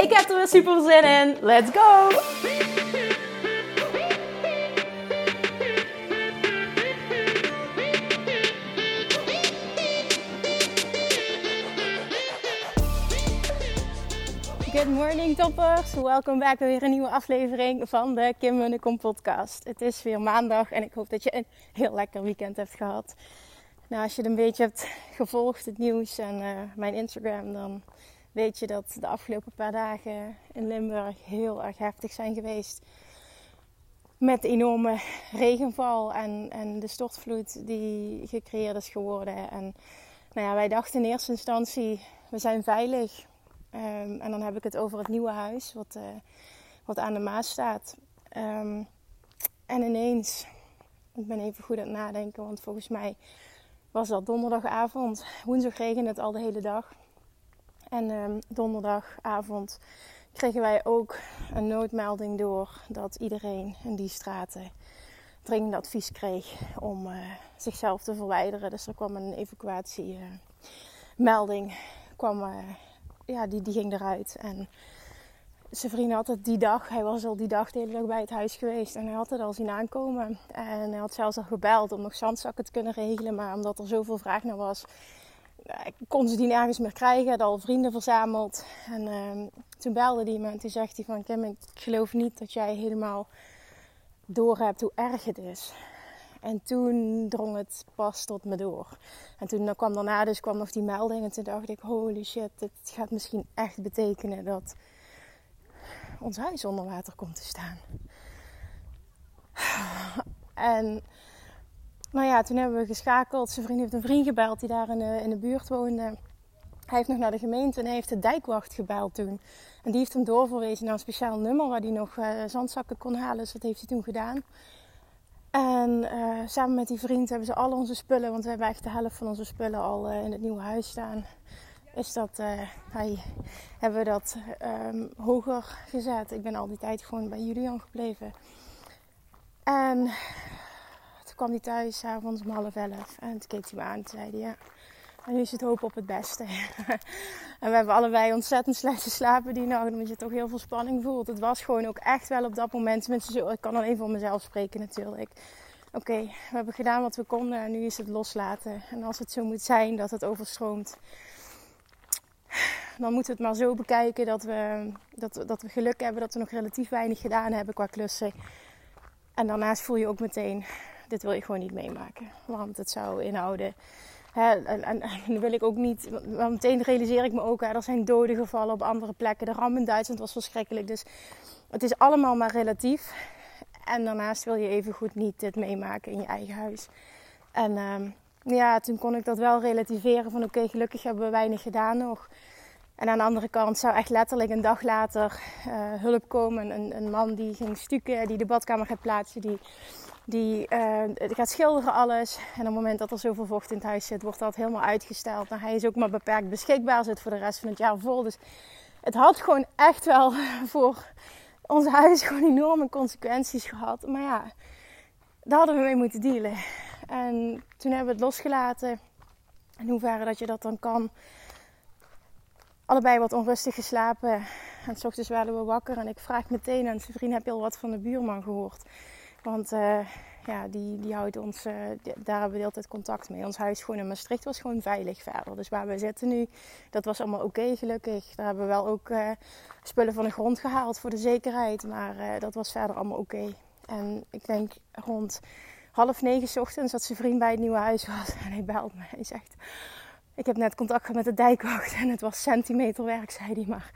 Ik heb er weer super zin in. Let's go! Good morning toppers. Welkom bij weer een nieuwe aflevering van de Kim Munnekom podcast. Het is weer maandag en ik hoop dat je een heel lekker weekend hebt gehad. Nou, als je het een beetje hebt gevolgd, het nieuws en uh, mijn Instagram, dan weet je dat de afgelopen paar dagen in Limburg heel erg heftig zijn geweest. Met enorme regenval en, en de stortvloed die gecreëerd is geworden. En nou ja, wij dachten in eerste instantie, we zijn veilig. Um, en dan heb ik het over het nieuwe huis, wat, uh, wat aan de Maas staat. Um, en ineens, ik ben even goed aan het nadenken, want volgens mij was dat donderdagavond. Woensdag regende het al de hele dag. En um, donderdagavond kregen wij ook een noodmelding door dat iedereen in die straten dringend advies kreeg om uh, zichzelf te verwijderen. Dus er kwam een evacuatiemelding, uh, kwam, uh, ja, die, die ging eruit. En zijn had het die dag, hij was al die dag de hele dag bij het huis geweest en hij had het al zien aankomen. En hij had zelfs al gebeld om nog zandzakken te kunnen regelen, maar omdat er zoveel vraag naar was, kon ze die nergens meer krijgen. Had al vrienden verzameld. En uh, toen belde hij me en toen zegt hij van... Kim, ik geloof niet dat jij helemaal door hebt hoe erg het is. En toen drong het pas tot me door. En toen kwam daarna dus kwam nog die melding. En toen dacht ik, holy shit, dit gaat misschien echt betekenen dat ons huis onder water komt te staan. En nou ja, toen hebben we geschakeld. Zijn vriend heeft een vriend gebeld die daar in de, in de buurt woonde. Hij heeft nog naar de gemeente en hij heeft de dijkwacht gebeld toen. En die heeft hem doorverwezen naar een speciaal nummer waar hij nog uh, zandzakken kon halen. Dus dat heeft hij toen gedaan. En uh, samen met die vriend hebben ze al onze spullen, want we hebben echt de helft van onze spullen al uh, in het nieuwe huis staan. Is dat, hebben we dat um, hoger gezet. Ik ben al die tijd gewoon bij Julian gebleven. En kwam hij thuis, avonds om half elf. En toen keek hij me aan en zei hij, ja, en nu is het hoop op het beste. en we hebben allebei ontzettend slecht geslapen die nacht, omdat je toch heel veel spanning voelt. Het was gewoon ook echt wel op dat moment, tenminste zo, ik kan alleen voor mezelf spreken natuurlijk. Oké, we hebben gedaan wat we konden en nu is het loslaten. En als het zo moet zijn dat het overstroomt, dan moeten we het maar zo bekijken dat we, dat, dat we geluk hebben dat we nog relatief weinig gedaan hebben qua klussen. En daarnaast voel je ook meteen, dit wil je gewoon niet meemaken. Want het zou inhouden. Hè, en, en, wil ik ook niet. Maar meteen realiseer ik me ook, hè, er zijn doden gevallen op andere plekken. De ramp in Duitsland was verschrikkelijk. Dus het is allemaal maar relatief. En daarnaast wil je even goed niet dit meemaken in je eigen huis. En um, ja, toen kon ik dat wel relativeren van oké, gelukkig hebben we weinig gedaan nog. En aan de andere kant zou echt letterlijk een dag later uh, hulp komen. Een, een, man die ging stukken, die de badkamer gaat plaatsen, die die uh, gaat schilderen alles. En op het moment dat er zoveel vocht in het huis zit, wordt dat helemaal uitgesteld. Nou, hij is ook maar beperkt beschikbaar, zit voor de rest van het jaar vol. Dus het had gewoon echt wel voor ons huis gewoon enorme consequenties gehad. Maar ja, daar hadden we mee moeten dealen. En toen hebben we het losgelaten. In hoeverre dat je dat dan kan. Allebei wat onrustig geslapen. En s ochtends werden we wakker. En ik vraag meteen aan zijn vriend: heb je al wat van de buurman gehoord? Want uh, ja, die, die houdt ons, die, daar hebben we altijd contact mee. Ons huis gewoon in Maastricht was gewoon veilig verder. Dus waar we zitten nu, dat was allemaal oké gelukkig. Daar hebben we wel ook uh, spullen van de grond gehaald voor de zekerheid. Maar dat was verder allemaal oké. En ik denk rond half negen ochtends dat zijn vriend bij het nieuwe huis was. En hij belt me. Hij zegt, ik heb net contact gehad met de dijkwacht. En het was centimeterwerk, zei hij. Maar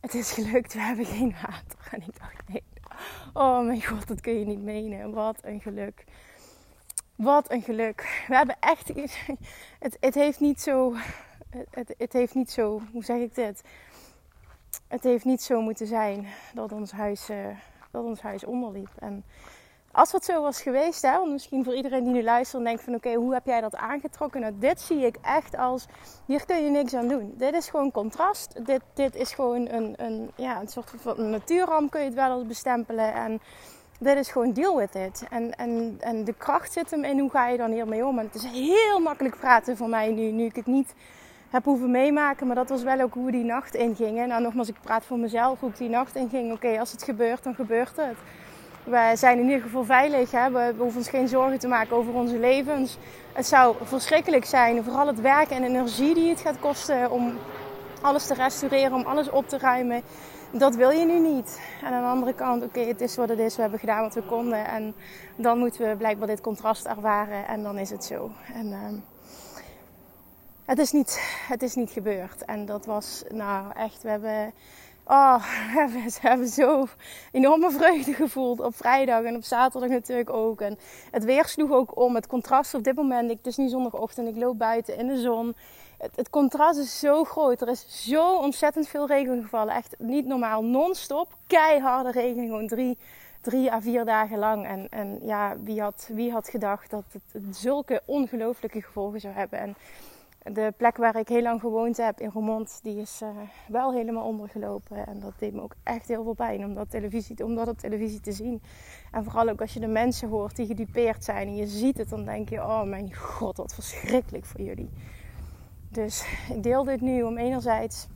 het is gelukt, we hebben geen water. En ik dacht, nee, Oh mijn god, dat kun je niet menen. Wat een geluk. Wat een geluk. We hebben echt. Het, het heeft niet zo. Het, het heeft niet zo. Hoe zeg ik dit? het heeft niet zo moeten zijn dat ons huis, uh, dat ons huis onderliep. En als het zo was geweest, hè, want misschien voor iedereen die nu luistert en denkt van oké, hoe heb jij dat aangetrokken? Nou, dit zie ik echt als, hier kun je niks aan doen. Dit is gewoon contrast. Dit, dit is gewoon een, een, ja, een soort van natuurramp kun je het wel eens bestempelen. En dit is gewoon deal with it. En, en, en de kracht zit hem in hoe ga je dan hiermee om. En het is heel makkelijk praten voor mij nu, nu ik het niet heb hoeven meemaken. Maar dat was wel ook hoe die nacht ingingen. Nou, nogmaals, ik praat voor mezelf hoe ik die nacht inging. Oké, als het gebeurt, dan gebeurt het. We zijn in ieder geval veilig. Hè? We, hoeven ons geen zorgen te maken over onze levens. Het zou verschrikkelijk zijn, vooral het werk en energie die het gaat kosten om alles te restaureren, om alles op te ruimen. Dat wil je nu niet. En aan de andere kant, oké, het is wat het is. We hebben gedaan wat we konden. En dan moeten we blijkbaar dit contrast ervaren. En dan is het zo. En uh, het, is niet, het is niet gebeurd. En dat was, nou echt, we hebben Oh, we hebben zo enorme vreugde gevoeld op vrijdag en op zaterdag natuurlijk ook. En het weer sloeg ook om. Het contrast op dit moment, ik, het is nu zondagochtend, ik loop buiten in de zon. Het, het, contrast is zo groot. Er is zo ontzettend veel regen gevallen. Echt niet normaal, non-stop. Keiharde regen, gewoon drie, drie à vier dagen lang. En, en ja, wie had, wie had gedacht dat het zulke ongelooflijke gevolgen zou hebben. En de plek waar ik heel lang gewoond heb in Roermond, die is uh, wel helemaal ondergelopen. En dat deed me ook echt heel veel pijn om dat, televisie, om dat op televisie te zien. En vooral ook als je de mensen hoort die gedupeerd zijn en je ziet het, dan denk je: oh mijn god, wat verschrikkelijk voor jullie. Dus ik deel dit nu om enerzijds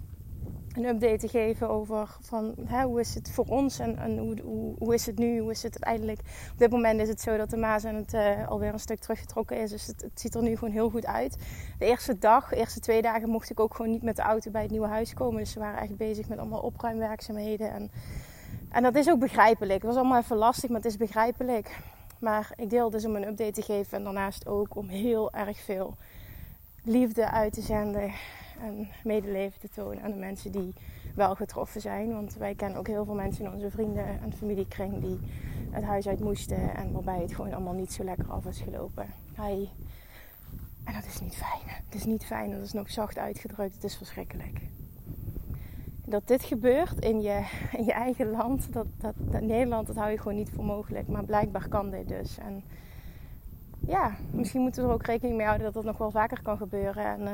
een update te geven over van, hoe is het voor ons en, en hoe, hoe, hoe, is het nu, hoe is het uiteindelijk. Op dit moment is het zo dat de Maas en het uh, alweer een stuk teruggetrokken is, dus het, het, ziet er nu gewoon heel goed uit. De eerste dag, de eerste twee dagen mocht ik ook gewoon niet met de auto bij het nieuwe huis komen, dus ze waren echt bezig met allemaal opruimwerkzaamheden en, en dat is ook begrijpelijk. Het was allemaal even lastig, maar het is begrijpelijk. Maar ik deel dus om een update te geven en daarnaast ook om heel erg veel liefde uit te zenden en medeleven te tonen aan de mensen die wel getroffen zijn. Want wij kennen ook heel veel mensen in onze vrienden en familiekring die het huis uit moesten en waarbij het gewoon allemaal niet zo lekker af is gelopen. Hij... En dat is niet fijn. Het is niet fijn, dat is nog zacht uitgedrukt. Het is verschrikkelijk. Dat dit gebeurt in je, in je eigen land, dat, dat, Nederland, dat hou je gewoon niet voor mogelijk. Maar blijkbaar kan dit dus. En ja, misschien moeten we er ook rekening mee houden dat dat nog wel vaker kan gebeuren. En uh,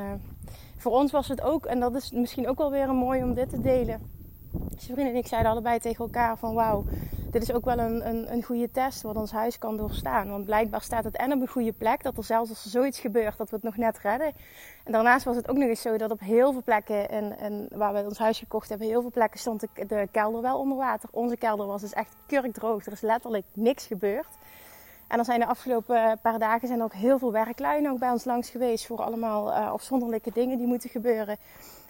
voor ons was het ook, en dat is misschien ook wel weer een mooi om dit te delen. Vrienden en ik zeiden allebei tegen elkaar van wauw, dit is ook wel een, een, een goede test wat ons huis kan doorstaan. Want blijkbaar staat het en op een goede plek, dat er zelfs als er zoiets gebeurt, dat we het nog net redden. En daarnaast was het ook nog eens zo dat op heel veel plekken en, en waar we ons huis gekocht hebben, heel veel plekken stond de, de kelder wel onder water. Onze kelder was dus echt kurkdroog, er is letterlijk niks gebeurd. En er zijn de afgelopen paar dagen zijn ook heel veel werklui nog bij ons langs geweest voor allemaal uh, afzonderlijke dingen die moeten gebeuren.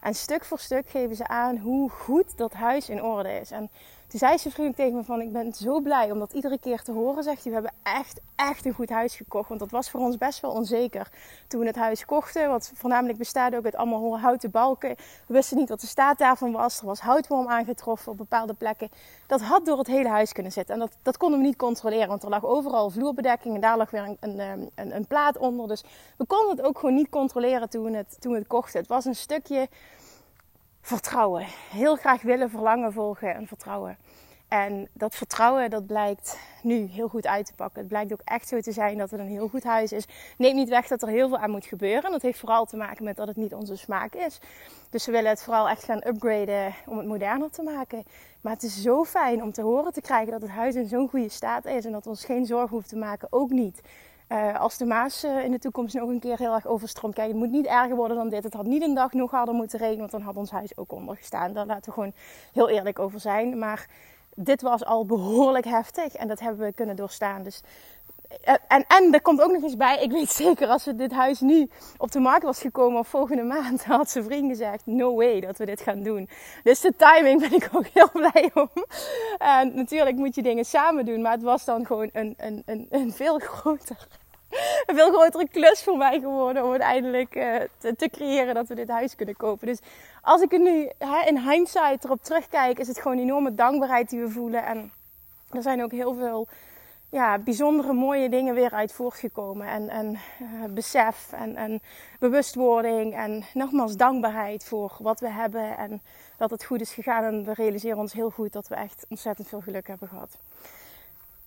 En stuk voor stuk geven ze aan hoe goed dat huis in orde is. En toen zei ze vriendelijk tegen me van, ik ben zo blij om dat iedere keer te horen. Zegt hij, we hebben echt, echt een goed huis gekocht. Want dat was voor ons best wel onzeker toen we het huis kochten. Wat voornamelijk bestaat ook uit allemaal houten balken. We wisten niet wat de staat daarvan was. Er was houtworm aangetroffen op bepaalde plekken. Dat had door het hele huis kunnen zitten. En dat, dat konden we niet controleren. Want er lag overal vloerbedekking en daar lag weer een, een, een, een plaat onder. Dus we konden het ook gewoon niet controleren toen het, toen we het kochten. Het was een stukje vertrouwen. Heel graag willen, verlangen volgen en vertrouwen. En dat vertrouwen, dat blijkt nu heel goed uit te pakken. Het blijkt ook echt zo te zijn dat het een heel goed huis is. Neemt niet weg dat er heel veel aan moet gebeuren. Dat heeft vooral te maken met dat het niet onze smaak is. Dus we willen het vooral echt gaan upgraden om het moderner te maken. Maar het is zo fijn om te horen te krijgen dat het huis in zo'n goede staat is. En dat ons geen zorgen hoeven te maken, ook niet. Uh, als de Maas uh, in de toekomst nog een keer heel erg overstroomt. Kijk, het moet niet erger worden dan dit. Het had niet een dag nog harder moeten regenen, want dan had ons huis ook ondergestaan. Daar laten we gewoon heel eerlijk over zijn. Maar dit was al behoorlijk heftig en dat hebben we kunnen doorstaan. Dus, en, en er komt ook nog eens bij, ik weet zeker als we dit huis nu op de markt was gekomen of volgende maand, had zijn vriend gezegd, no way dat we dit gaan doen. Dus de timing ben ik ook heel blij om. En natuurlijk moet je dingen samen doen, maar het was dan gewoon een, een, een, een veel groter een veel grotere klus voor mij geworden om uiteindelijk te, te, creëren dat we dit huis kunnen kopen. Dus als ik er nu hè, in hindsight erop terugkijk, is het gewoon een enorme dankbaarheid die we voelen. En er zijn ook heel veel ja, bijzondere mooie dingen weer uit voortgekomen. En, en uh, besef en, en bewustwording en nogmaals dankbaarheid voor wat we hebben en dat het goed is gegaan. En we realiseren ons heel goed dat we echt ontzettend veel geluk hebben gehad.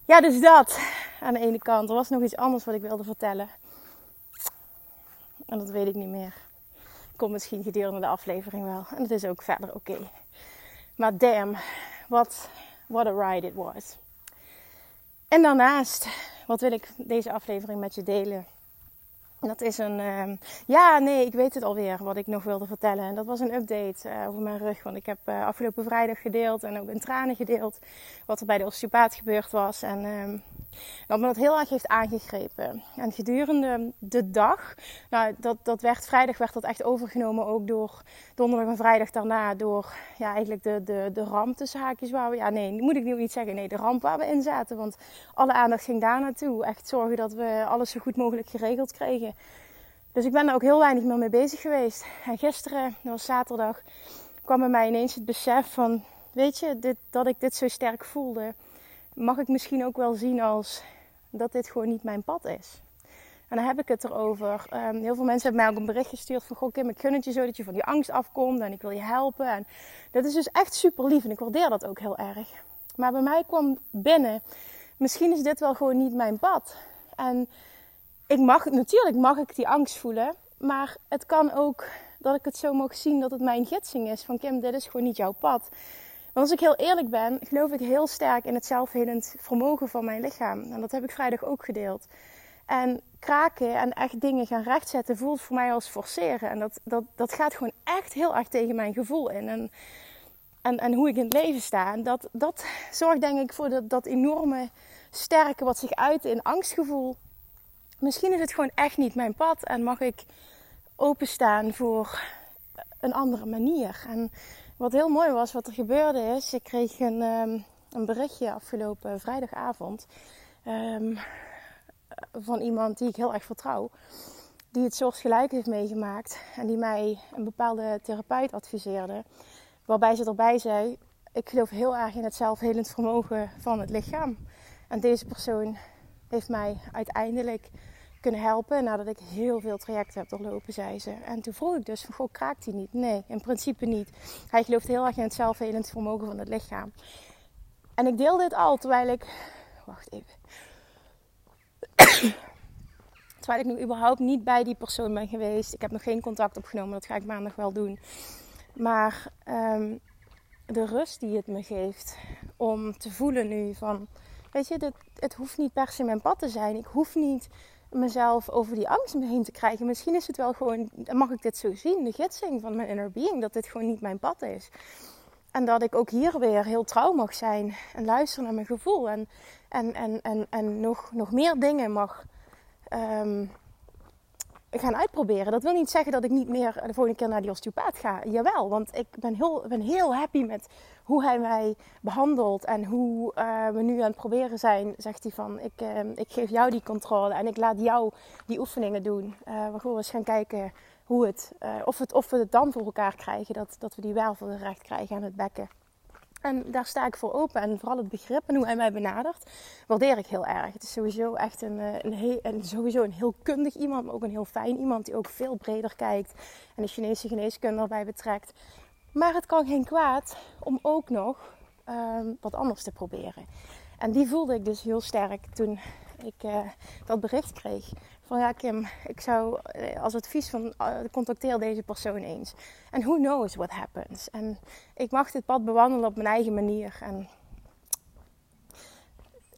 Ja, dus dat aan de ene kant. Er was nog iets anders wat ik wilde vertellen. En dat weet ik niet meer. Komt misschien gedurende de aflevering wel. En dat is ook verder oké. Maar damn, what, what a ride it was. En daarnaast, wat wil ik deze aflevering met je delen? Dat is een. Uh, ja, nee, ik weet het alweer wat ik nog wilde vertellen. En dat was een update uh, over mijn rug. Want ik heb uh, afgelopen vrijdag gedeeld en ook in tranen gedeeld. Wat er bij de osteopaat gebeurd was. En uh, dat me dat heel erg heeft aangegrepen. En gedurende de dag, nou, dat, dat werd vrijdag werd dat echt overgenomen ook door donderdag en vrijdag daarna. Door ja, eigenlijk de, de, de ramp tussen waar we. Ja, nee, moet ik nu niet zeggen. Nee, de ramp waar we in zaten. Want alle aandacht ging daar naartoe. Echt zorgen dat we alles zo goed mogelijk geregeld kregen. Dus ik ben daar ook heel weinig meer mee bezig geweest. En gisteren, dat was zaterdag, kwam bij mij ineens het besef van: weet je, dit, dat ik dit zo sterk voelde mag ik misschien ook wel zien als dat dit gewoon niet mijn pad is. En dan heb ik het erover. Um, heel veel mensen hebben mij ook een bericht gestuurd van... Goh Kim, ik gun het je zo dat je van die angst afkomt en ik wil je helpen. En dat is dus echt super lief en ik waardeer dat ook heel erg. Maar bij mij kwam binnen... Misschien is dit wel gewoon niet mijn pad. En ik mag, natuurlijk mag ik die angst voelen. Maar het kan ook dat ik het zo mag zien dat het mijn gidsing is. Van Kim, dit is gewoon niet jouw pad als ik heel eerlijk ben, geloof ik heel sterk in het zelfhelend vermogen van mijn lichaam. En dat heb ik vrijdag ook gedeeld. En kraken en echt dingen gaan rechtzetten voelt voor mij als forceren. En dat, dat, dat gaat gewoon echt heel erg tegen mijn gevoel in. En, en, en hoe ik in het leven sta. En dat, dat zorgt denk ik voor dat, dat enorme sterke wat zich uit in angstgevoel. Misschien is het gewoon echt niet mijn pad. En mag ik openstaan voor een andere manier. En wat heel mooi was, wat er gebeurde is, ik kreeg een, um, een berichtje afgelopen vrijdagavond um, van iemand die ik heel erg vertrouw, die het soortgelijk heeft meegemaakt en die mij een bepaalde therapeut adviseerde, waarbij ze erbij zei: Ik geloof heel erg in het zelfhelend vermogen van het lichaam. En deze persoon heeft mij uiteindelijk kunnen helpen. Nadat ik heel veel trajecten heb doorlopen, zei ze. En toen vroeg ik dus goh, kraakt hij niet? Nee, in principe niet. Hij gelooft heel erg in het zelfhelend vermogen van het lichaam. En ik deel dit al terwijl ik... Wacht even. terwijl ik nu überhaupt niet bij die persoon ben geweest. Ik heb nog geen contact opgenomen, dat ga ik maandag wel doen. Maar um, de rust die het me geeft om te voelen nu van... Weet je, dit, het hoeft niet per se mijn pad te zijn. Ik hoef niet mezelf over die angst heen te krijgen. Misschien is het wel gewoon, mag ik dit zo zien, de gidsing van mijn inner being, dat dit gewoon niet mijn pad is. En dat ik ook hier weer heel trouw mag zijn en luisteren naar mijn gevoel. En, en, en, en, en nog, nog meer dingen mag um, gaan uitproberen. Dat wil niet zeggen dat ik niet meer de volgende keer naar die osteopaat ga. Jawel, want ik ben heel, ben heel happy met hoe hij mij behandelt en hoe uh, we nu aan het proberen zijn. Zegt hij van, ik, uh, ik geef jou die controle en ik laat jou die oefeningen doen. Uh, we gaan eens gaan kijken hoe het, of, het, of we het dan voor elkaar krijgen. Dat, dat we die wervel recht krijgen aan het bekken. En daar sta ik voor open. En vooral het begrip en hoe hij mij benadert, waardeer ik heel erg. Het is sowieso echt een, een, heel, sowieso een heel kundig iemand, maar ook een heel fijn iemand die ook veel breder kijkt. En de Chinese geneeskunde erbij betrekt. Maar het kan geen kwaad om ook nog um, wat anders te proberen. En die voelde ik dus heel sterk toen ik uh, dat bericht kreeg. Van ja, Kim, ik zou uh, als advies van uh, contacteer deze persoon eens. En who knows what happens. En ik mag dit pad bewandelen op mijn eigen manier. En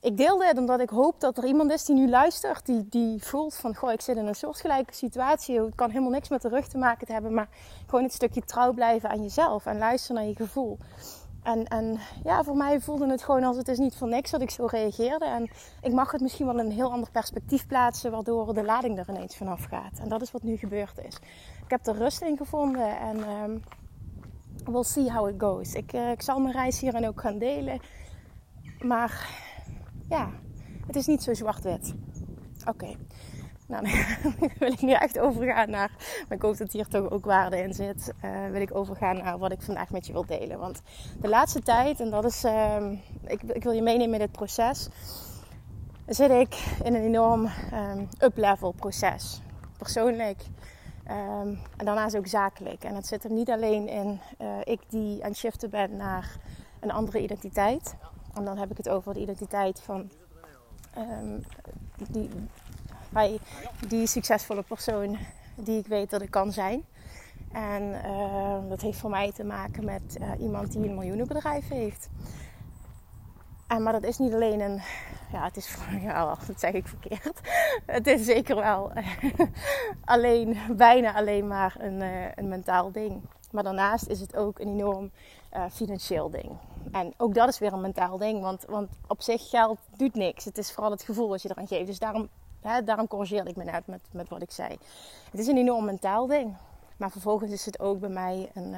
ik deel dit omdat ik hoop dat er iemand is die nu luistert, die, die voelt van, goh, ik zit in een soortgelijke situatie. Het kan helemaal niks met de rug te maken te hebben, maar gewoon het stukje trouw blijven aan jezelf en luisteren naar je gevoel. En, en ja, voor mij voelde het gewoon als het is niet voor niks dat ik zo reageerde. En ik mag het misschien wel in een heel ander perspectief plaatsen, waardoor de lading er ineens vanaf gaat. En dat is wat nu gebeurd is. Ik heb er rust in gevonden en um, we'll see how it goes. Ik, uh, ik zal mijn reis hierin ook gaan delen. Maar ja, het is niet zo zwart-wit. Oké. Nou, dan wil ik nu echt overgaan naar. Maar ik hoop dat hier toch ook waarde in zit. Uh, wil ik overgaan naar wat ik vandaag met je wil delen. Want de laatste tijd, en dat is. Uh, ik, ik, wil je meenemen in dit proces. zit ik in een enorm um, up-level proces. Persoonlijk um, en daarnaast ook zakelijk. En het zit er niet alleen in uh, ik die aan het shiften ben naar een andere identiteit. En dan heb ik het over de identiteit van die, bij die succesvolle persoon die ik weet dat ik kan zijn. En uh, dat heeft voor mij te maken met uh, iemand die een miljoenenbedrijf heeft. En, maar dat is niet alleen een. Ja, het is. Ja, dat zeg ik verkeerd. Het is zeker wel alleen, bijna alleen maar een, uh, een mentaal ding. Maar daarnaast is het ook een enorm financieel ding. En ook dat is weer een mentaal ding. Want, want op zich geld doet niks. Het is vooral het gevoel wat je eraan geeft. Dus daarom, daarom corrigeerde ik me net met, met wat ik zei. Het is een enorm mentaal ding. Maar vervolgens is het ook bij mij een,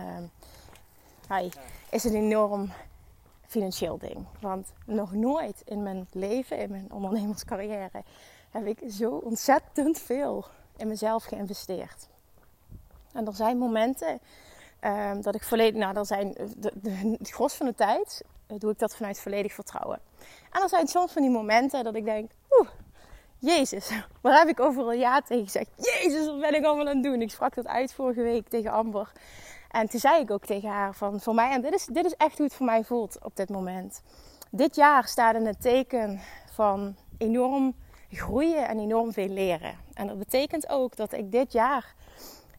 hi, is een enorm financieel ding. Want nog nooit in mijn leven, in mijn ondernemerscarrière, heb ik zo ontzettend veel in mezelf geïnvesteerd. En er zijn momenten um, dat ik volledig, nou, er zijn de, de, het gros van de tijd uh, doe ik dat vanuit volledig vertrouwen. En er zijn soms van die momenten dat ik denk, Jezus, waar heb ik overal ja tegen gezegd? Jezus, wat ben ik allemaal aan het doen? Ik sprak dat uit vorige week tegen Amber. En toen zei ik ook tegen haar van voor mij, en dit is, dit is echt hoe het voor mij voelt op dit moment. Dit jaar staat in het teken van enorm groeien en enorm veel leren. En dat betekent ook dat ik dit jaar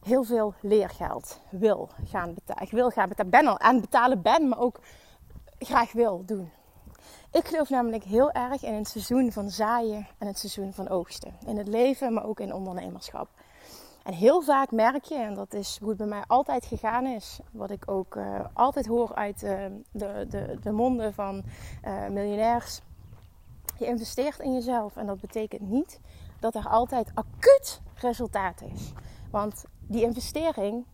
heel veel leergeld wil gaan betalen. Ik wil gaan betalen, ben al betalen ben, maar ook graag wil doen. Ik geloof namelijk heel erg in het seizoen van zaaien en het seizoen van oogsten. In het leven, maar ook in ondernemerschap. En heel vaak merk je, en dat is hoe het bij mij altijd gegaan is, wat ik ook uh, altijd hoor uit uh, de, de, de, monden van uh, miljonairs. Je investeert in jezelf en dat betekent niet dat er altijd acuut resultaat is. Want die investering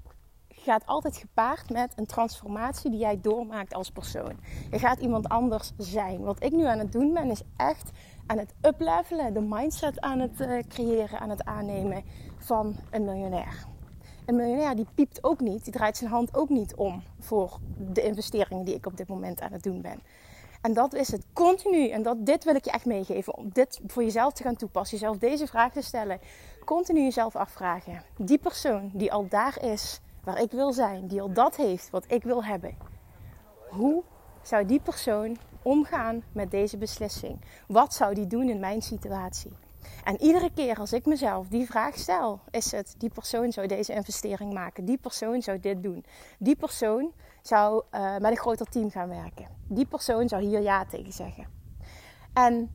gaat altijd gepaard met een transformatie die jij doormaakt als persoon. Je gaat iemand anders zijn. Wat ik nu aan het doen ben, is echt aan het uplevelen, de mindset aan het uh, creëren, aan het aannemen van een miljonair. Een miljonair die piept ook niet, die draait zijn hand ook niet om voor de investeringen die ik op dit moment aan het doen ben. En dat is het continu. En dat, dit wil ik je echt meegeven. Om dit voor jezelf te gaan toepassen. Jezelf deze vraag te stellen. Continu jezelf afvragen. Die persoon die al daar is waar ik wil zijn. Die al dat heeft wat ik wil hebben. Hoe zou die persoon omgaan met deze beslissing? Wat zou die doen in mijn situatie? En iedere keer als ik mezelf die vraag stel, is het: die persoon zou deze investering maken, die persoon zou dit doen, die persoon zou uh, met een groter team gaan werken, die persoon zou hier ja tegen zeggen. En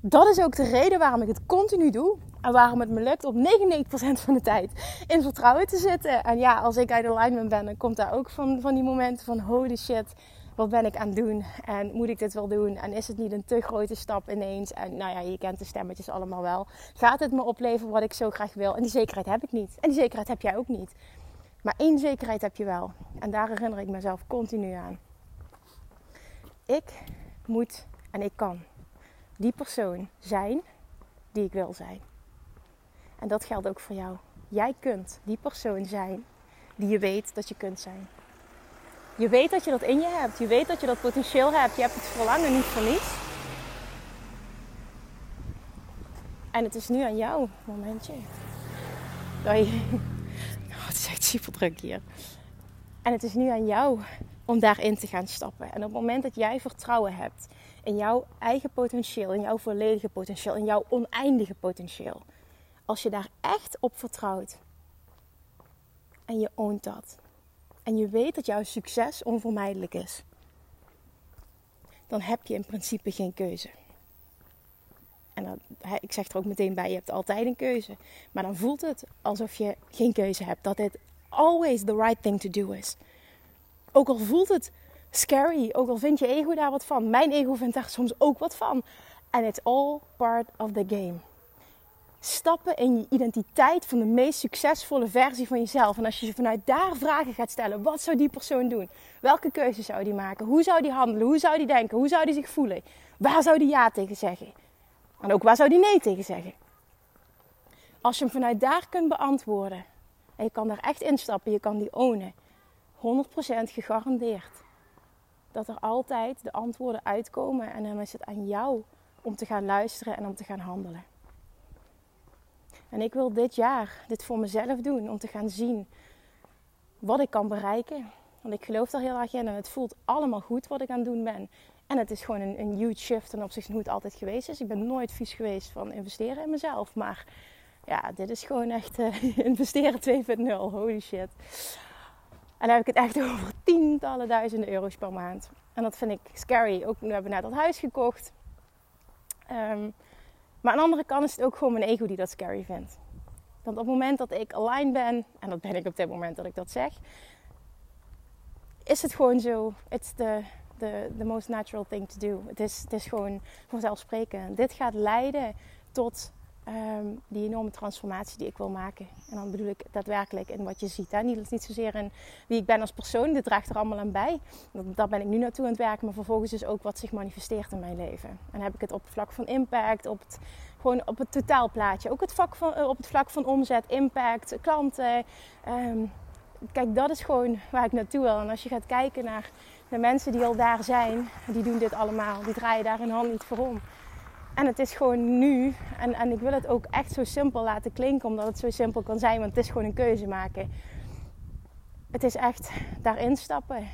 dat is ook de reden waarom ik het continu doe en waarom het me lukt om 99% van de tijd in vertrouwen te zitten. En ja, als ik uit alignment ben, dan komt daar ook van, van die momenten van holy shit wat ben ik aan het doen? En moet ik dit wel doen? En is het niet een te grote stap ineens? En nou ja, je kent de stemmetjes allemaal wel. Gaat het me opleveren wat ik zo graag wil? En die zekerheid heb ik niet. En die zekerheid heb jij ook niet. Maar één zekerheid heb je wel. En daar herinner ik mezelf continu aan. Ik moet en ik kan die persoon zijn die ik wil zijn. En dat geldt ook voor jou. Jij kunt die persoon zijn die je weet dat je kunt zijn. Je weet dat je dat in je hebt. Je weet dat je dat potentieel hebt. Je hebt het verlangen niet voor niets. En het is nu aan jou, momentje. Dat. Oh, het is echt super druk hier. En het is nu aan jou om daarin te gaan stappen. En op het moment dat jij vertrouwen hebt in jouw eigen potentieel, in jouw volledige potentieel, in jouw oneindige potentieel. Als je daar echt op vertrouwt en je oont dat en je weet dat jouw succes onvermijdelijk is, dan heb je in principe geen keuze. En ik zeg er ook meteen bij, je hebt altijd een keuze. Maar dan voelt het alsof je geen keuze hebt. Dat dit always the right thing to do is. Ook al voelt het scary, ook al vindt je ego daar wat van. Mijn ego vindt daar soms ook wat van. And it's all part of the game stappen in je identiteit van de meest succesvolle versie van jezelf. En als je vanuit daar vragen gaat stellen, wat zou die persoon doen? Welke keuze zou die maken? Hoe zou die handelen? Hoe zou die denken? Hoe zou die zich voelen? Waar zou die ja tegen zeggen? En ook waar zou die nee tegen zeggen? Als je hem vanuit daar kunt beantwoorden en je kan daar echt instappen, je kan die ownen, 100% gegarandeerd dat er altijd de antwoorden uitkomen en dan is het aan jou om te gaan luisteren en om te gaan handelen. En ik wil dit jaar dit voor mezelf doen om te gaan zien wat ik kan bereiken. Want ik geloof daar heel erg in en het voelt allemaal goed wat ik aan het doen ben. En het is gewoon een, een huge shift ten opzichte van hoe het altijd geweest is. Ik ben nooit vies geweest van investeren in mezelf. Maar ja, dit is gewoon echt uh, investeren 2.0. Holy shit. En dan heb ik het echt over tientallen duizenden euro's per maand. En dat vind ik scary. Ook nu hebben we net dat huis gekocht. Um, maar aan de andere kant is het ook gewoon mijn ego die dat scary vindt. Want op het moment dat ik aligned ben, en dat ben ik op dit moment dat ik dat zeg, is het gewoon zo. It's the, the, the most natural thing to do. Het is, het is gewoon vanzelfsprekend. Dit gaat leiden tot Ehm, die enorme transformatie die ik wil maken. En dan bedoel ik daadwerkelijk in wat je ziet. Hè? Niet, niet zozeer in wie ik ben als persoon, dit draagt er allemaal aan bij. Daar ben ik nu naartoe aan het werken, maar vervolgens dus ook wat zich manifesteert in mijn leven. En dan heb ik het op het vlak van impact, op het, gewoon op het totaalplaatje. Ook het vlak van, eh, op het vlak van omzet, impact, klanten. Ehm, kijk, dat is gewoon waar ik naartoe wil. En als je gaat kijken naar de mensen die al daar zijn, die doen dit allemaal. Die draaien daar hun hand niet voor om. En het is gewoon nu. En, en ik wil het ook echt zo simpel laten klinken, omdat het zo simpel kan zijn. Want het is gewoon een keuze maken. Het is echt daarin stappen.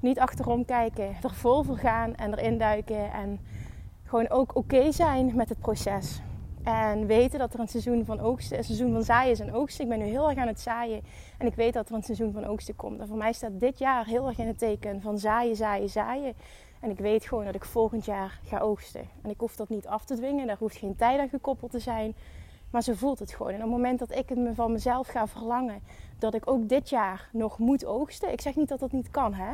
Niet achterom kijken. Er vol voor gaan en erin duiken. En gewoon ook oké zijn met het proces. En weten dat er een seizoen van oogsten, een seizoen van zaaien is en oogsten. Ik ben nu heel erg aan het zaaien. En ik weet dat er een seizoen van oogsten komt. En voor mij staat dit jaar heel erg in het teken van zaaien, zaaien, zaaien. En ik weet gewoon dat ik volgend jaar ga oogsten. En ik hoef dat niet af te dwingen. Daar hoeft geen tijd aan gekoppeld te zijn. Maar ze voelt het gewoon. En op het moment dat ik het me van mezelf ga verlangen, dat ik ook dit jaar nog moet oogsten. Ik zeg niet dat dat niet kan, hè.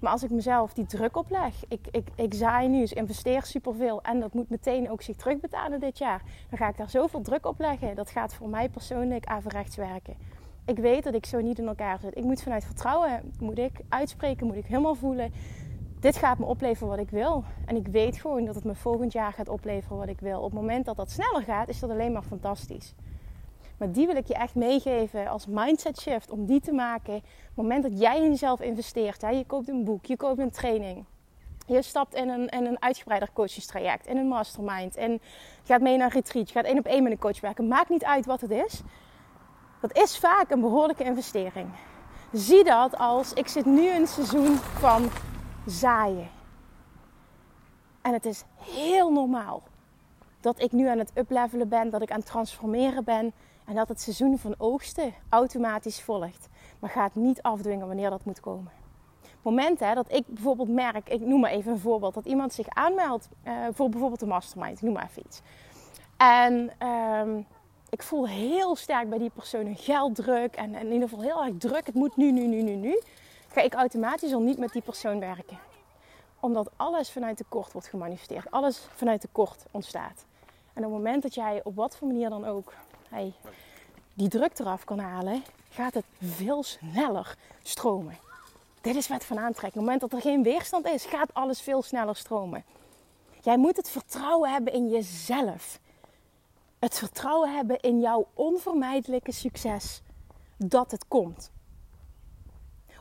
Maar als ik mezelf die druk opleg, ik, ik, ik zaai nu, dus investeer superveel en dat moet meteen ook zich terugbetalen dit jaar, dan ga ik daar zoveel druk op leggen. Dat gaat voor mij persoonlijk averechts werken. Ik weet dat ik zo niet in elkaar zit. Ik moet vanuit vertrouwen, moet ik uitspreken, moet ik helemaal voelen dit gaat me opleveren wat ik wil. En ik weet gewoon dat het me volgend jaar gaat opleveren wat ik wil. Op het moment dat dat sneller gaat, is dat alleen maar fantastisch. Maar die wil ik je echt meegeven als mindset shift om die te maken. Op het moment dat jij in jezelf investeert, hè, je koopt een boek, je koopt een training. Je stapt in een, in een uitgebreider coachingstraject, in een mastermind. En gaat mee naar een retreat, je gaat één op één met een coach werken. Maakt niet uit wat het is. Dat is vaak een behoorlijke investering. Zie dat als, ik zit nu in een seizoen van zaaien. En het is heel normaal dat ik nu aan het uplevelen ben, dat ik aan het transformeren ben en dat het seizoen van oogsten automatisch volgt. Maar gaat niet afdwingen wanneer dat moet komen. Momenten dat ik bijvoorbeeld merk, ik noem maar even een voorbeeld, dat iemand zich aanmeldt uh, voor bijvoorbeeld een mastermind, ik noem maar even iets. En ehm, ik voel heel sterk bij die persoon een gelddruk en, en in ieder geval heel erg druk. Het moet nu, nu, nu, nu, nu ga ik automatisch al niet met die persoon werken. Omdat alles vanuit tekort wordt gemanifesteerd. Alles vanuit tekort ontstaat. En op het moment dat jij op wat voor manier dan ook die druk eraf kan halen, gaat het veel sneller stromen. Dit is wat van aantrekking. Op het moment dat er geen weerstand is, gaat alles veel sneller stromen. Jij moet het vertrouwen hebben in jezelf. Het vertrouwen hebben in jouw onvermijdelijke succes. Dat het komt.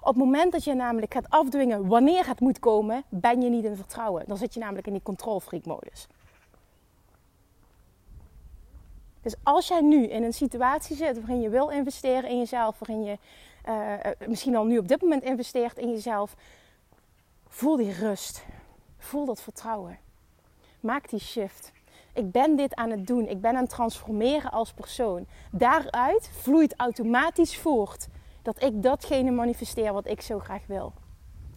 Op het moment dat je namelijk gaat afdwingen wanneer het moet komen, ben je niet in vertrouwen. Dan zit je namelijk in die control freak modus. Dus als jij nu in een situatie zit waarin je wil investeren in jezelf, waarin je uh, misschien al nu op dit moment investeert in jezelf, voel die rust. Voel dat vertrouwen. Maak die shift. Ik ben dit aan het doen. Ik ben aan het transformeren als persoon. Daaruit vloeit automatisch voort dat ik datgene manifesteer wat ik zo graag wil.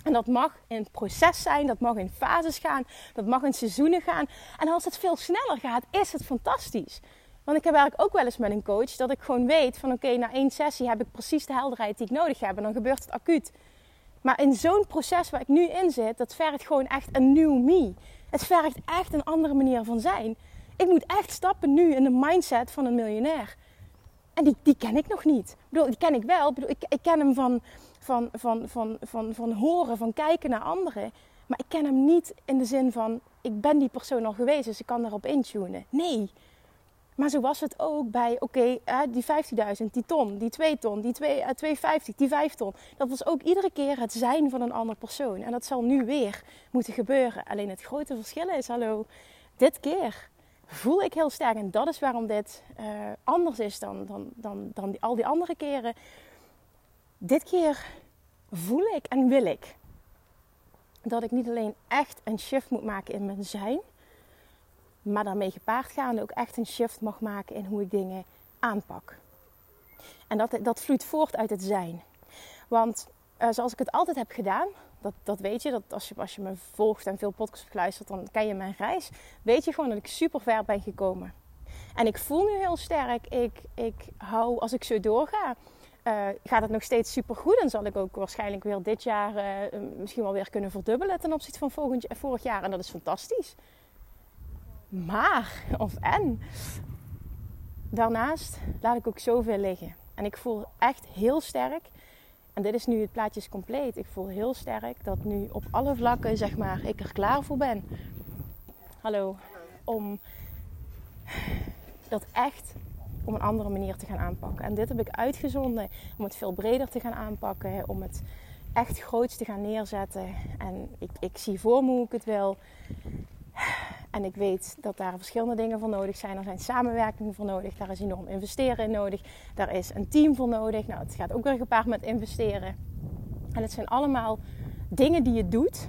En dat mag in proces zijn, dat mag in fases gaan, dat mag in seizoenen gaan. En als het veel sneller gaat, is het fantastisch. Want ik heb eigenlijk ook wel eens met een coach dat ik gewoon weet van oké, na één sessie heb ik precies de helderheid die ik nodig heb en dan gebeurt het acuut. Maar in zo'n proces waar ik nu in zit, dat vergt gewoon echt een new me. Het vergt echt een andere manier van zijn. Ik moet echt stappen nu in de mindset van een miljonair. En die, die ken ik nog niet. Ik bedoel, die ken ik wel. Ik, bedoel, ik, ik ken hem van, van, van, van, van, van horen, van kijken naar anderen. Maar ik ken hem niet in de zin van, ik ben die persoon al geweest, dus ik kan daarop intunen. Nee. Maar zo was het ook bij, oké, die 15.000, die ton, die 2 ton, die 2, 250, die 5 ton. Dat was ook iedere keer het zijn van een andere persoon. En dat zal nu weer moeten gebeuren. Alleen het grote verschil is, hallo, dit keer voel ik heel sterk. En dat is waarom dit uh, anders is dan, dan, dan, dan al die andere keren. Dit keer voel ik en wil ik dat ik niet alleen echt een shift moet maken in mijn zijn, maar daarmee gepaard gaande ook echt een shift mag maken in hoe ik dingen aanpak. En dat, dat vloeit voort uit het zijn. Want uh, zoals ik het altijd heb gedaan, dat, dat weet je, dat als, je, als je me volgt en veel podcasts hebt geluisterd, dan ken je mijn reis. Weet je gewoon dat ik super ver ben gekomen. En ik voel nu heel sterk, ik, ik hou, als ik zo doorga, uh, gaat het nog steeds super goed. En zal ik ook waarschijnlijk weer dit jaar uh, misschien wel weer kunnen verdubbelen ten opzichte van vorig jaar. En dat is fantastisch. Maar, of en, daarnaast laat ik ook zoveel liggen. En ik voel echt heel sterk, dit is nu het plaatje is compleet. Ik voel heel sterk dat nu op alle vlakken, zeg maar, ik er klaar voor ben. Hallo. Om dat echt op een andere manier te gaan aanpakken. En dit heb ik uitgezonden om het veel breder te gaan aanpakken. Om het echt groots te gaan neerzetten. En ik, ik zie voor me hoe ik het wil. En ik weet dat daar verschillende dingen voor nodig zijn. Er zijn samenwerkingen voor nodig. Daar is enorm investeren in nodig. Daar is een team voor nodig. Nou, het gaat ook weer gepaard met investeren. En het zijn allemaal dingen die je doet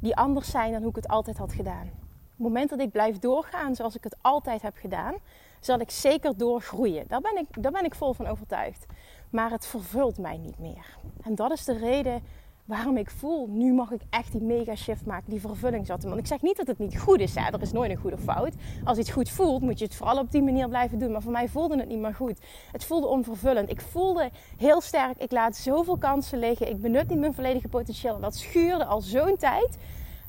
die anders zijn dan hoe ik het altijd had gedaan. Op het moment dat ik blijf doorgaan zoals ik het altijd heb gedaan, zal ik zeker doorgroeien. Daar ben ik, daar ben ik vol van overtuigd. Maar het vervult mij niet meer. En dat is de reden waarom ik voel, nu mag ik echt die mega shift maken, die vervulling zat. Want ik zeg niet dat het niet goed is, hè? er is nooit een goede fout. Als iets goed voelt, moet je het vooral op die manier blijven doen. Maar voor mij voelde het niet meer goed. Het voelde onvervullend. Ik voelde heel sterk, ik laat zoveel kansen liggen. Ik benut niet mijn volledige potentieel. En dat schuurde al zo'n tijd.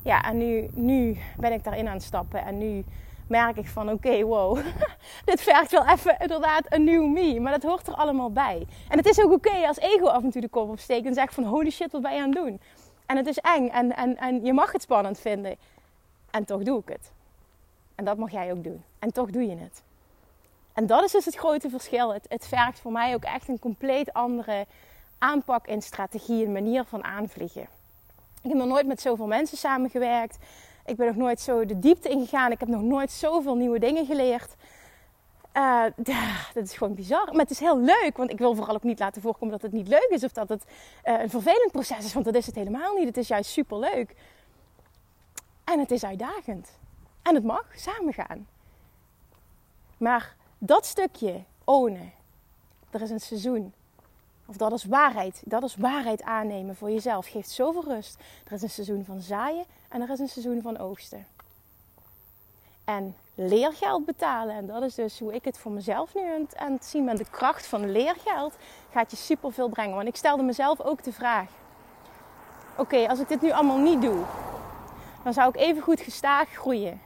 Ja, en nu, nu ben ik daarin aan het stappen. En nu merk ik van oké, wow, dit vergt wel even inderdaad een nieuw me. Maar dat hoort er allemaal bij. En het is ook oké als ego af en toe de kop opsteekt en zegt van holy shit, wat ben je aan het doen? En het is eng en, en, en je mag het spannend vinden. En toch doe ik het. En dat mag jij ook doen. En toch doe je het. En dat is dus het grote verschil. Het, het vergt voor mij ook echt een compleet andere aanpak en strategie, een manier van aanvliegen. Ik heb nog nooit met zoveel mensen samengewerkt. Ik ben nog nooit zo de diepte ingegaan. Ik heb nog nooit zoveel nieuwe dingen geleerd. Uh, dat is gewoon bizar. Maar het is heel leuk. Want ik wil vooral ook niet laten voorkomen dat het niet leuk is. Of dat het uh, een vervelend proces is. Want dat is het helemaal niet. Het is juist super leuk. En het is uitdagend. En het mag samen gaan. Maar dat stukje ownen. Er is een seizoen. Of dat is waarheid. Dat is waarheid aannemen voor jezelf. Geeft zoveel rust. Er is een seizoen van zaaien en er is een seizoen van oogsten. En leergeld betalen, en dat is dus hoe ik het voor mezelf nu aan het zien ben. De kracht van leergeld gaat je superveel brengen. Want ik stelde mezelf ook de vraag: oké, als ik dit nu allemaal niet doe, dan zou ik even goed gestaag groeien.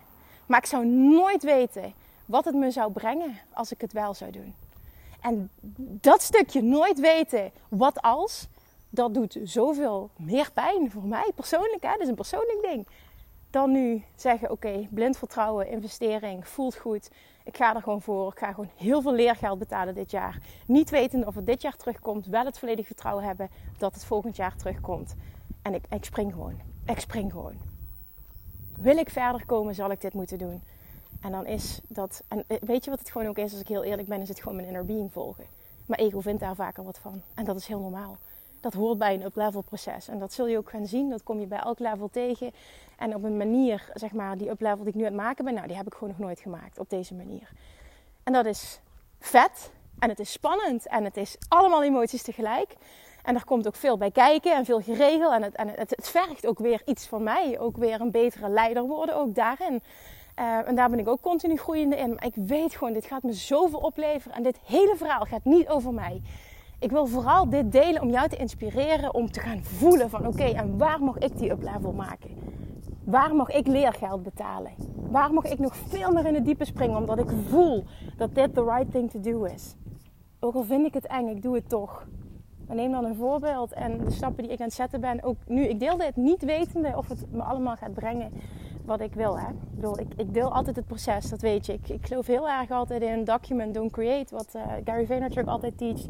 Maar ik zou nooit weten wat het me zou brengen als ik het wel zou doen. En dat stukje nooit weten wat als, dat doet zoveel meer pijn voor mij persoonlijk. Hè? Dat is een persoonlijk ding. Dan nu zeggen: oké, blind vertrouwen, investering, voelt goed. Ik ga er gewoon voor. Ik ga gewoon heel veel leergeld betalen dit jaar. Niet weten of het dit jaar terugkomt. Wel het volledig vertrouwen hebben dat het volgend jaar terugkomt. En ik, ik spring gewoon. Ik spring gewoon. Wil ik verder komen, zal ik dit moeten doen. En dan is dat, en eh, weet je wat het gewoon ook is, als ik heel eerlijk ben, is het gewoon mijn inner being volgen. Mijn ego vindt daar vaker wat van. En dat is heel normaal. Dat hoort bij een up-level proces. En dat zul je ook gaan zien. Dat kom je bij elk level tegen. En op een manier, zeg maar, die up-level die ik nu aan het maken ben, nou, die heb ik gewoon nog nooit gemaakt op deze manier. En dat is vet. En het is spannend. En het is allemaal emoties tegelijk. En er komt ook veel bij kijken en veel geregeld. En het, en het, het vergt ook weer iets van mij. Ook weer een betere leider worden, ook daarin. Uh, en daar ben ik ook continu groeiende in. Maar ik weet gewoon, dit gaat me zoveel opleveren. En dit hele verhaal gaat niet over mij. Ik wil vooral dit delen om jou te inspireren om te gaan voelen van oké, en waar mag ik die up-level maken? Waar mag ik leergeld betalen? Waar mag ik nog veel meer in het diepe springen omdat ik voel dat dit the right thing to do is? Ook al vind ik het eng, ik doe het toch. Maar neem dan een voorbeeld en de stappen die ik aan het zetten ben. Ook nu, ik deel dit niet wetende of het me allemaal gaat brengen wat ik wil. Hè. Ik, bedoel, ik, ik, deel altijd het proces, dat weet je. Ik, ik geloof heel erg altijd in document, don't create. Wat uh, Gary Vaynerchuk altijd teach.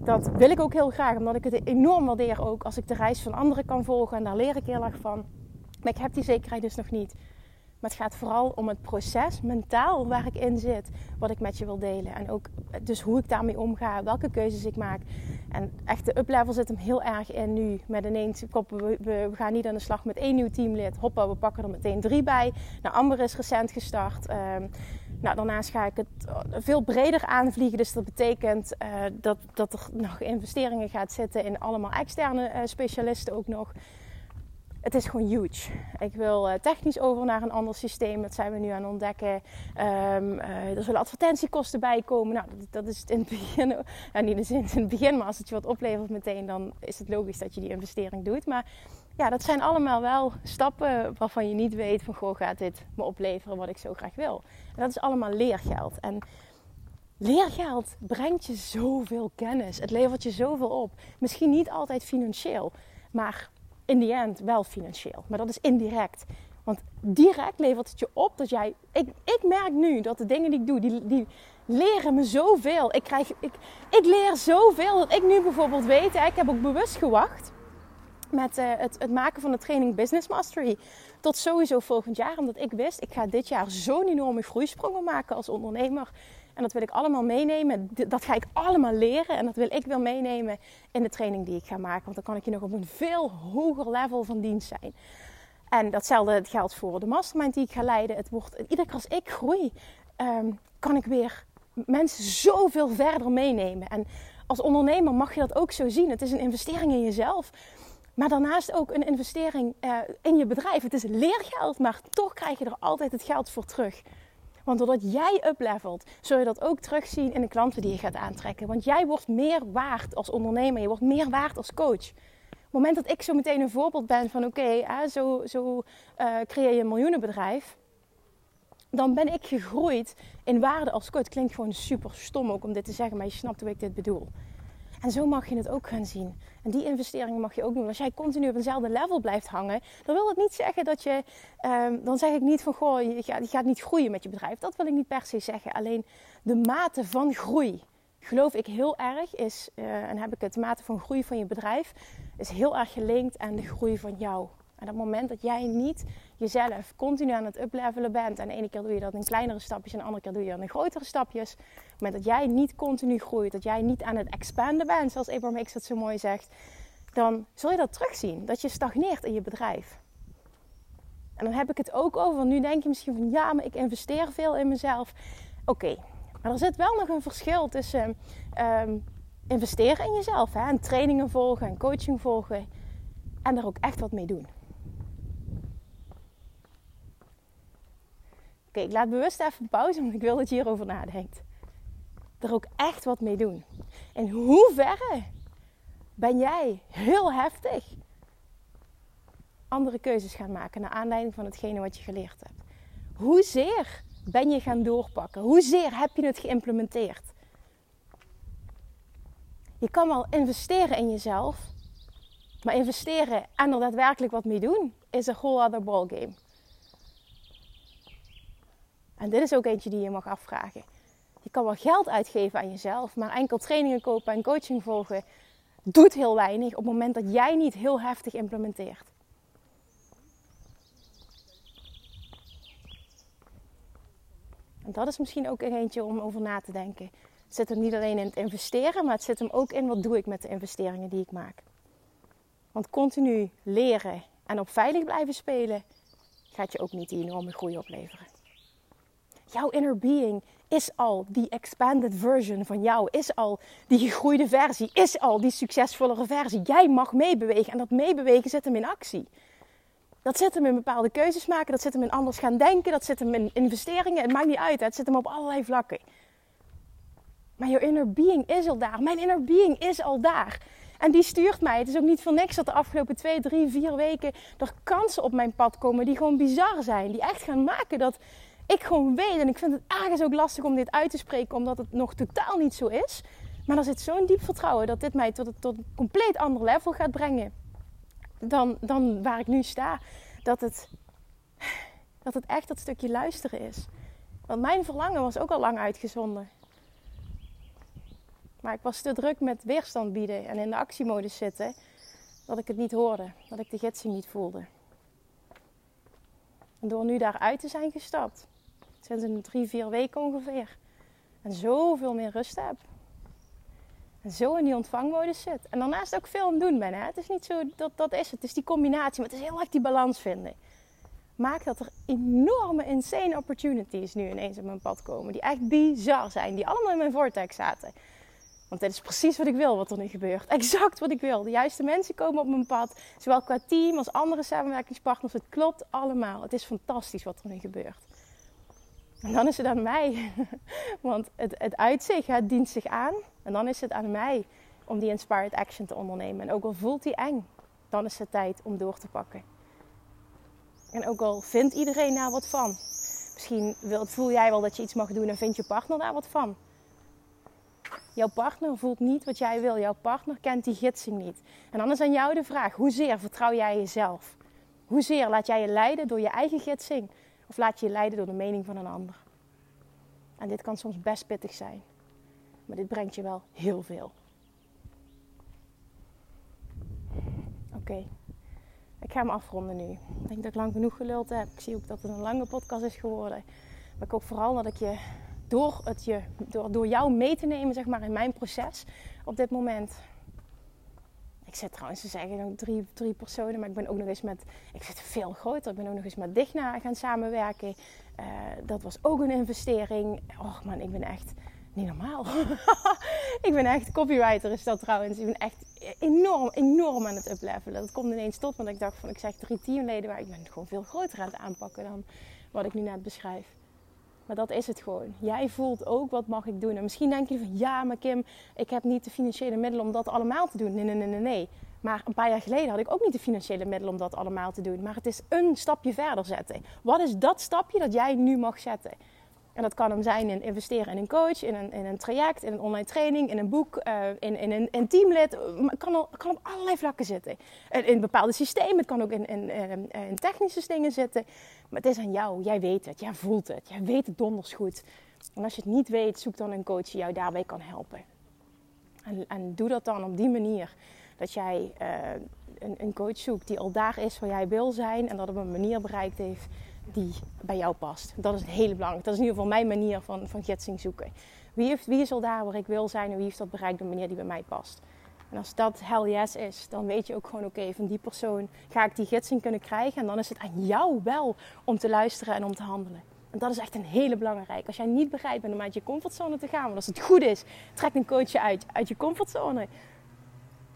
Dat wil ik ook heel graag, omdat ik het enorm waardeer ook als ik de reis van anderen kan volgen. En daar leer ik heel erg van. Maar ik heb die zekerheid dus nog niet. Maar het gaat vooral om het proces mentaal waar ik in zit, wat ik met je wil delen. En ook dus hoe ik daarmee omga, welke keuzes ik maak. En echt de uplevel zit hem heel erg in nu. Met ineens, we, we, gaan niet aan de slag met één nieuw teamlid. Hoppa, we pakken er meteen drie bij. Nou, Amber is recent gestart. Um, nou, daarnaast ga ik het veel breder aanvliegen. Dus dat betekent uh, dat, dat er nog investeringen gaat zitten in allemaal externe uh, specialisten ook nog het is gewoon huge. Ik wil uh, technisch over naar een ander systeem. Dat zijn we nu aan het ontdekken. Um, uh, er zullen advertentiekosten bij komen. Nou, dat, dat is in het begin, nou, niet in het begin, maar als het je wat oplevert meteen, dan is het logisch dat je die investering doet. Maar ja, dat zijn allemaal wel stappen waarvan je niet weet van, goh, gaat dit me opleveren wat ik zo graag wil. En dat is allemaal leergeld. En leergeld brengt je zoveel kennis. Het levert je zoveel op. Misschien niet altijd financieel, maar in die end wel financieel. Maar dat is indirect. Want direct levert het je op dat jij. Ik, ik merk nu dat de dingen die ik doe, die, die leren me zoveel. Ik, krijg, ik, ik leer zoveel dat ik nu bijvoorbeeld weet. Ik heb ook bewust gewacht met uh, het, het, maken van de training Business Mastery. Tot sowieso volgend jaar. Omdat ik wist, ik ga dit jaar zo'n enorme groeisprongen maken als ondernemer. En dat wil ik allemaal meenemen. Dat ga ik allemaal leren. En dat wil ik wel meenemen in de training die ik ga maken. Want dan kan ik je nog op een veel hoger level van dienst zijn. En datzelfde geldt voor de mastermind die ik ga leiden. Het wordt, iedere keer als ik groei, ehm, kan ik weer mensen zoveel verder meenemen. En als ondernemer mag je dat ook zo zien. Het is een investering in jezelf. Maar daarnaast ook een investering uh, in je bedrijf. Het is leergeld, maar toch krijg je er altijd het geld voor terug. Want doordat jij uplevelt, zul je dat ook terugzien in de klanten die je gaat aantrekken. Want jij wordt meer waard als ondernemer, je wordt meer waard als coach. Op het moment dat ik zo meteen een voorbeeld ben van oké, zo, zo uh, creëer je een miljoenenbedrijf. Dan ben ik gegroeid in waarde als coach. Klinkt gewoon super stom ook om dit te zeggen, maar je snapt hoe ik dit bedoel. En zo mag je het ook gaan zien. En die investeringen mag je ook doen. Als jij continu op eenzelfde level blijft hangen, dan wil het niet zeggen dat je. Um, dan zeg ik niet van goh, je gaat, niet groeien met je bedrijf. Dat wil ik niet per se zeggen. Alleen de mate van groei, geloof ik heel erg, is, uh, en heb ik het, de mate van groei van je bedrijf, is heel erg gelinkt aan de groei van jou. En op moment dat jij niet jezelf continu aan het uplevelen bent. En de ene keer doe je dat in kleinere stapjes en de andere keer doe je dat in grotere stapjes. Op moment dat jij niet continu groeit, dat jij niet aan het expanden bent, zoals Abraham Hicks dat zo mooi zegt. Dan zul je dat terugzien, dat je stagneert in je bedrijf. En dan heb ik het ook over, nu denk je misschien van ja, maar ik investeer veel in mezelf. Oké, maar er zit wel nog een verschil tussen um, investeren in jezelf hè, en trainingen volgen en coaching volgen en er ook echt wat mee doen. Oké, ik laat bewust even pauze, want ik wil dat je hierover nadenkt. Er ook echt wat mee doen. In hoeverre ben jij heel heftig andere keuzes gaan maken naar aanleiding van hetgene wat je geleerd hebt? Hoezeer ben je gaan doorpakken? Hoezeer heb je het geïmplementeerd? Je kan wel investeren in jezelf, maar investeren en er daadwerkelijk wat mee doen is een whole other ballgame. En dit is ook eentje die je mag afvragen. Je kan wel geld uitgeven aan jezelf, maar enkel trainingen kopen en coaching volgen doet heel weinig op het moment dat jij niet heel heftig implementeert. En dat is misschien ook een eentje om over na te denken. Het zit hem niet alleen in het investeren, maar het zit hem ook in wat doe ik met de investeringen die ik maak. Want continu leren en op veilig blijven spelen gaat je ook niet die enorme groei opleveren. Jouw inner being is al die expanded version van jou, is al die gegroeide versie, is al die succesvollere versie. Jij mag meebewegen en dat meebewegen zit hem in actie. Dat zit hem in bepaalde keuzes maken, dat zit hem in anders gaan denken, dat zit hem in investeringen. Het maakt niet uit, het zit hem op allerlei vlakken. Maar jouw inner being is al daar. Mijn inner being is al daar. En die stuurt mij. Het is ook niet voor niks dat de afgelopen twee, drie, vier weken er kansen op mijn pad komen die gewoon bizar zijn. Die echt gaan maken dat ik gewoon weet, en ik vind het ergens ook lastig om dit uit te spreken, omdat het nog totaal niet zo is. Maar er zit zo'n diep vertrouwen dat dit mij tot, tot een compleet ander level gaat brengen dan, dan waar ik nu sta. Dat het, dat het echt dat stukje luisteren is. Want mijn verlangen was ook al lang uitgezonden. Maar ik was te druk met weerstand bieden en in de actiemodus zitten, dat ik het niet hoorde, dat ik de gidsing niet voelde. En door nu daaruit te zijn gestapt, sinds een drie, vier weken ongeveer, en zoveel meer rust heb. En zo in die ontvangmodus zit. En daarnaast ook veel het doen ben. Hè? Het is niet zo, dat, dat is het. Het is die combinatie, maar het is heel erg die balans vinden. Maakt dat er enorme, insane opportunities nu ineens op mijn pad komen. Die echt bizar zijn. Die allemaal in mijn vortex zaten. Want dit is precies wat ik wil, wat er nu gebeurt. Exact wat ik wil. De juiste mensen komen op mijn pad. Zowel qua team als andere samenwerkingspartners. Het klopt allemaal. Het is fantastisch wat er nu gebeurt. En dan is het aan mij. Want het, het uitzicht, dient zich aan. En dan is het aan mij om die inspired action te ondernemen. En ook al voelt die eng, dan is het tijd om door te pakken. En ook al vindt iedereen daar wat van. Misschien voel jij wel dat je iets mag doen en vindt je partner daar wat van. Jouw partner voelt niet wat jij wil. Jouw partner kent die gidsing niet. En dan is aan jou de vraag: hoezeer vertrouw jij jezelf? Hoezeer laat jij je leiden door je eigen gidsing? Of laat je je leiden door de mening van een ander? En dit kan soms best pittig zijn. Maar dit brengt je wel heel veel. Oké, ik ga hem afronden nu. Ik denk dat ik lang genoeg geluld heb. Ik zie ook dat het een lange podcast is geworden. Maar ik hoop vooral dat ik je door, het je, door, door jou mee te nemen zeg maar, in mijn proces op dit moment. Ik zit trouwens te zeggen drie, drie personen, maar ik ben ook nog eens met, ik zit veel groter. Ik ben ook nog eens met Digna gaan samenwerken. Uh, dat was ook een investering. Och man, ik ben echt niet normaal. ik ben echt, copywriter is dat trouwens. Ik ben echt enorm, enorm aan het uplevelen. Dat komt ineens tot, want ik dacht van, ik zeg drie teamleden, maar ik ben gewoon veel groter aan het aanpakken dan wat ik nu net beschrijf. Maar dat is het gewoon. Jij voelt ook wat mag ik doen. En misschien denk je van ja, maar Kim, ik heb niet de financiële middelen om dat allemaal te doen. Nee, nee, nee, nee, nee. Maar een paar jaar geleden had ik ook niet de financiële middelen om dat allemaal te doen. Maar het is een stapje verder zetten. Wat is dat stapje dat jij nu mag zetten? En dat kan hem zijn in investeren in een coach, in een, in een traject, in een online training, in een boek, uh, in, in, in, een teamlid. Het kan, kan op allerlei vlakken zitten. In, in bepaalde systemen, het kan ook in, in, in, technische dingen zitten. Maar het is aan jou. Jij weet het, jij voelt het, jij weet het donders goed. En als je het niet weet, zoek dan een coach die jou daarbij kan helpen. En, en doe dat dan op die manier. Dat jij een, een coach zoekt die al daar is waar jij wil zijn en dat op een manier bereikt heeft die bij jou past. Dat is het hele belangrijk. Dat is in ieder geval mijn manier van, van gidsing zoeken. Wie, heeft, wie is al daar waar ik wil zijn en wie heeft dat bereikt op een manier die bij mij past. En als dat hell yes is, dan weet je ook gewoon oké, van die persoon ga ik die gidsing kunnen krijgen. En dan is het aan jou wel om te luisteren en om te handelen. En dat is echt een hele belangrijke. Als jij niet bereid bent om uit je comfortzone te gaan, want als het goed is, trek een coach uit, uit je comfortzone.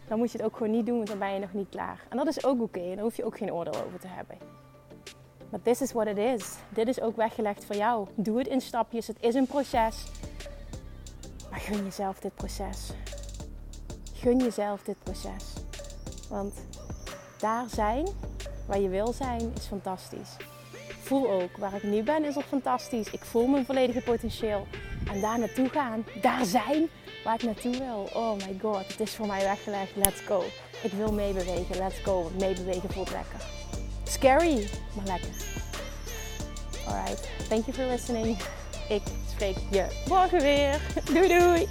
Dan moet je het ook gewoon niet doen, want dan ben je nog niet klaar. En dat is ook oké. En daar hoef je ook geen oordeel over te hebben. Maar this is what it is. Dit is ook weggelegd voor jou. Doe het in stapjes. Het is een proces. Maar gun jezelf dit proces. Gun jezelf dit proces. Want daar zijn waar je wil zijn is fantastisch. Voel ook waar ik nu ben is ook fantastisch. Ik voel mijn volledige potentieel. En daar naartoe gaan, daar zijn waar ik naartoe wil. Oh my god, het is voor mij weggelegd. Let's go. Ik wil meebewegen. Let's go. Meebewegen voelt lekker. Scary, maar lekker. Alright, thank you for listening. Ik spreek je morgen weer. Doei doei!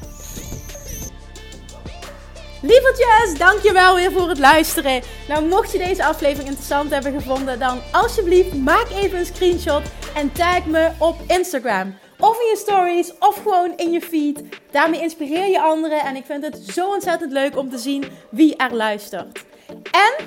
Lievertjes, dankjewel weer voor het luisteren. Nou, mocht je deze aflevering interessant hebben gevonden, dan alsjeblieft maak even een screenshot en tag me op Instagram. Of in je stories, of gewoon in je feed. Daarmee inspireer je anderen en ik vind het zo ontzettend leuk om te zien wie er luistert. En